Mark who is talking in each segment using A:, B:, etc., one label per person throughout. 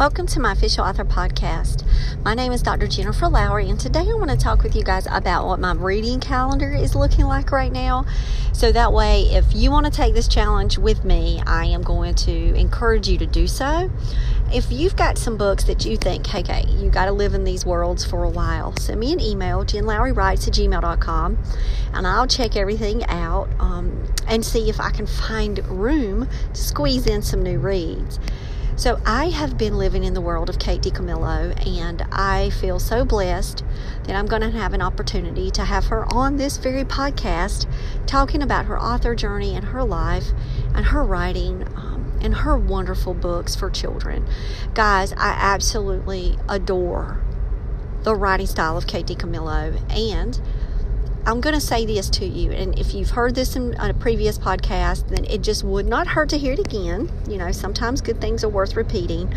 A: Welcome to my official author podcast. My name is Dr. Jennifer Lowry, and today I want to talk with you guys about what my reading calendar is looking like right now. So that way, if you want to take this challenge with me, I am going to encourage you to do so. If you've got some books that you think, hey, okay, you got to live in these worlds for a while, send me an email, jenlowrywrites at gmail.com, and I'll check everything out um, and see if I can find room to squeeze in some new reads. So I have been living in the world of Kate DiCamillo, and I feel so blessed that I'm going to have an opportunity to have her on this very podcast talking about her author journey and her life and her writing. Um, and her wonderful books for children. Guys, I absolutely adore the writing style of Kate DiCamillo and I'm going to say this to you, and if you've heard this in a previous podcast, then it just would not hurt to hear it again. You know, sometimes good things are worth repeating.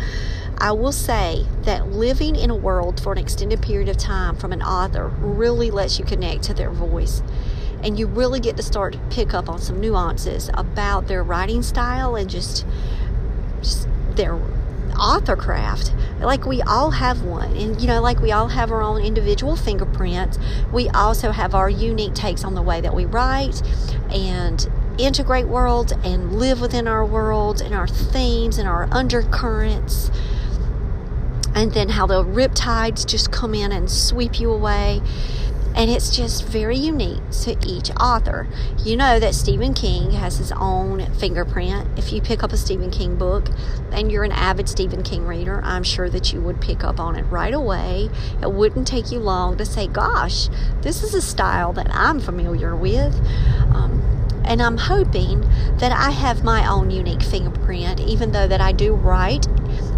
A: I will say that living in a world for an extended period of time from an author really lets you connect to their voice. And you really get to start to pick up on some nuances about their writing style and just, just their author craft like we all have one. And you know like we all have our own individual fingerprints. We also have our unique takes on the way that we write and integrate worlds and live within our worlds and our themes and our undercurrents. And then how the riptides just come in and sweep you away and it's just very unique to each author. You know that Stephen King has his own fingerprint. If you pick up a Stephen King book and you're an avid Stephen King reader, I'm sure that you would pick up on it right away. It wouldn't take you long to say, gosh, this is a style that I'm familiar with. Um, and I'm hoping that I have my own unique fingerprint, even though that I do write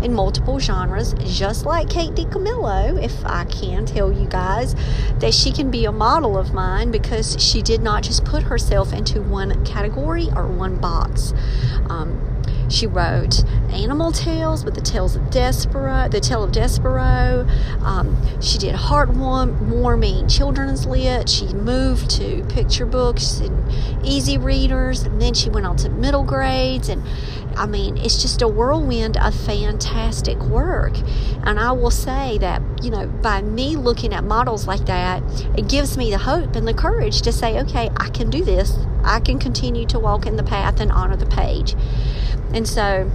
A: in multiple genres, just like Kate DiCamillo, if I can tell you guys that she can be a model of mine because she did not just put herself into one category or one box. Um, she wrote Animal Tales with the Tales of Despereaux, the Tale of Despereaux. Um, she did heartwarming children's lit. She moved to picture books and easy readers, and then she went on to middle grades. And I mean, it's just a whirlwind of fantastic work. And I will say that, you know, by me looking at models like that, it gives me the hope and the courage to say, okay, I can do this. I can continue to walk in the path and honor the page. And so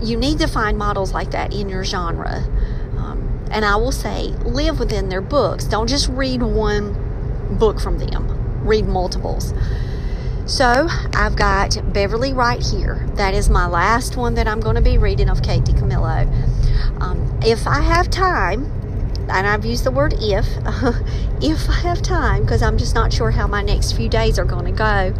A: you need to find models like that in your genre. Um, and I will say, live within their books. Don't just read one book from them, read multiples. So I've got Beverly right here. That is my last one that I'm going to be reading of Kate DiCamillo. Um, if I have time, and I've used the word if, if I have time, because I'm just not sure how my next few days are going to go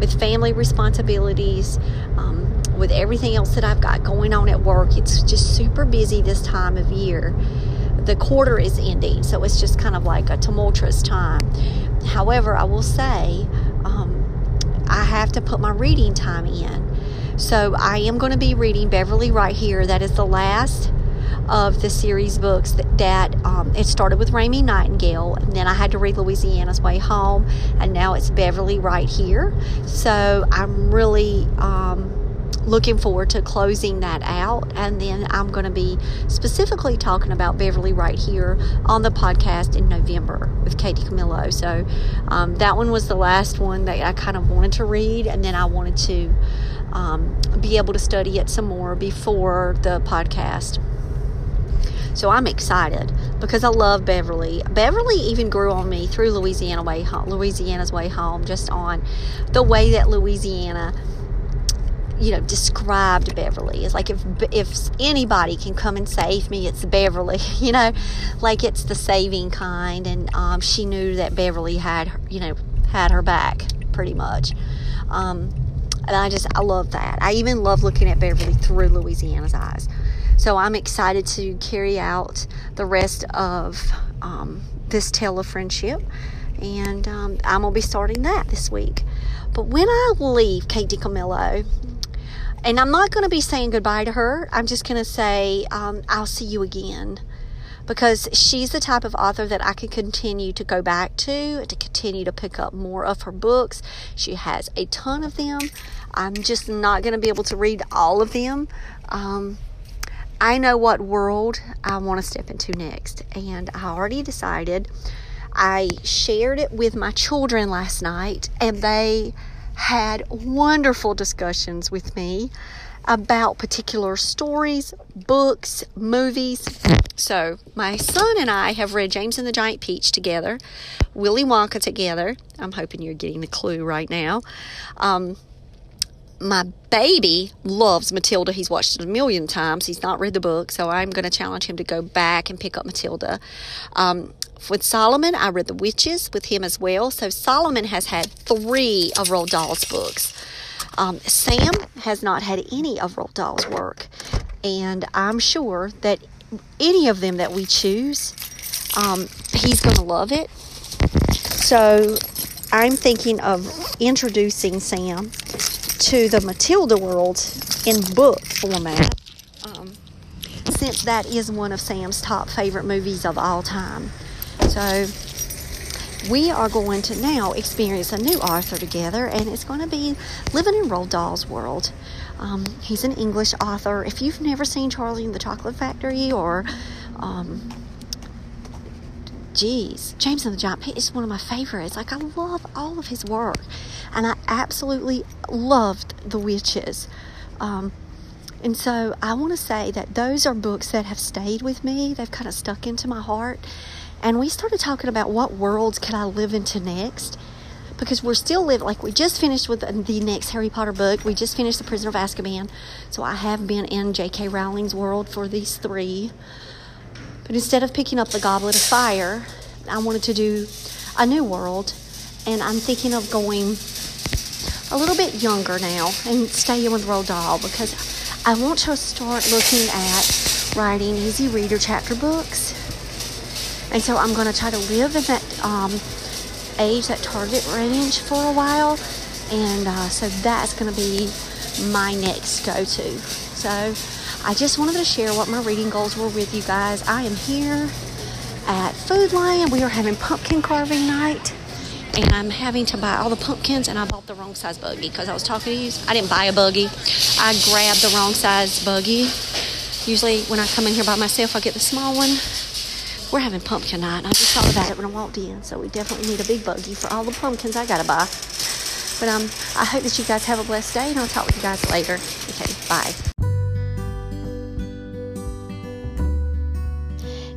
A: with family responsibilities, um, with everything else that I've got going on at work. It's just super busy this time of year. The quarter is ending, so it's just kind of like a tumultuous time. However, I will say I have to put my reading time in. So I am going to be reading Beverly right here. That is the last of the series books that, that um, it started with Raymie Nightingale, and then I had to read Louisiana's Way Home, and now it's Beverly right here. So I'm really um, looking forward to closing that out. And then I'm going to be specifically talking about Beverly right here on the podcast in November with Kate DiCamillo. So um, that one was the last one that I kind of wanted to read, and then I wanted to um, be able to study it some more before the podcast. So I'm excited because I love Beverly. Beverly even grew on me through Louisiana way Louisiana's way home, just on the way that Louisiana you know described Beverly. It's like if if anybody can come and save me, it's Beverly. You know, like it's the saving kind, and um, she knew that Beverly had you know had her back pretty much. Um, and I just I love that. I even love looking at Beverly through Louisiana's eyes. So I'm excited to carry out the rest of um, this tale of friendship, and um, I'm gonna be starting that this week. But when I leave Kate DiCamillo, and I'm not going to be saying goodbye to her. I'm just going to say, um, I'll see you again. Because she's the type of author that I can continue to go back to, to continue to pick up more of her books. She has a ton of them. I'm just not going to be able to read all of them. Um, I know what world I want to step into next, and I already decided. I shared it with my children last night, and they had wonderful discussions with me about particular stories, books, movies. So, my son and I have read James and the Giant Peach together, Willy Wonka together. I'm hoping you're getting the clue right now. Um, my baby loves Matilda. He's watched it a million times. He's not read the book, so I'm going to challenge him to go back and pick up Matilda. Um, with Solomon, I read The Witches with him as well. So Solomon has had three of Roald Dahl's books. Um, Sam has not had any of Roald Dahl's work. And I'm sure that any of them that we choose, um, he's going to love it. So I'm thinking of introducing Sam to the Matilda world in book format. Um, since that is one of Sam's top favorite movies of all time. So we are going to now experience a new author together, and it's going to be living in Roald Dahl's world. Um, he's an English author. If you've never seen Charlie and the Chocolate Factory or um, geez, James and the Giant Peach is one of my favorites. Like, I love all of his work. And I absolutely loved The Witches. Um, and so I want to say that those are books that have stayed with me. They've kind of stuck into my heart. And we started talking about what worlds could I live into next because we're still living like we just finished with the next Harry Potter book. We just finished The Prisoner of Azkaban. So I have been in J.K. Rowling's world for these three. But instead of picking up the Goblet of Fire, I wanted to do a new world. And I'm thinking of going a little bit younger now and staying with Roald Dahl because I want to start looking at writing easy reader chapter books and so I'm going to try to live in that um, age, that target range for a while. And uh, so that's going to be my next go to. So I just wanted to share what my reading goals were with you guys. I am here at Food Lion. We are having pumpkin carving night. And I'm having to buy all the pumpkins, and I bought the wrong size buggy because I was talking to you. I didn't buy a buggy. I grabbed the wrong size buggy. Usually, when I come in here by myself, I get the small one we're having pumpkin night, I just thought about it when I walked in. So we definitely need a big buggy for all the pumpkins I gotta buy. But um, I hope that you guys have a blessed day, and I'll talk with you guys later. Okay, bye.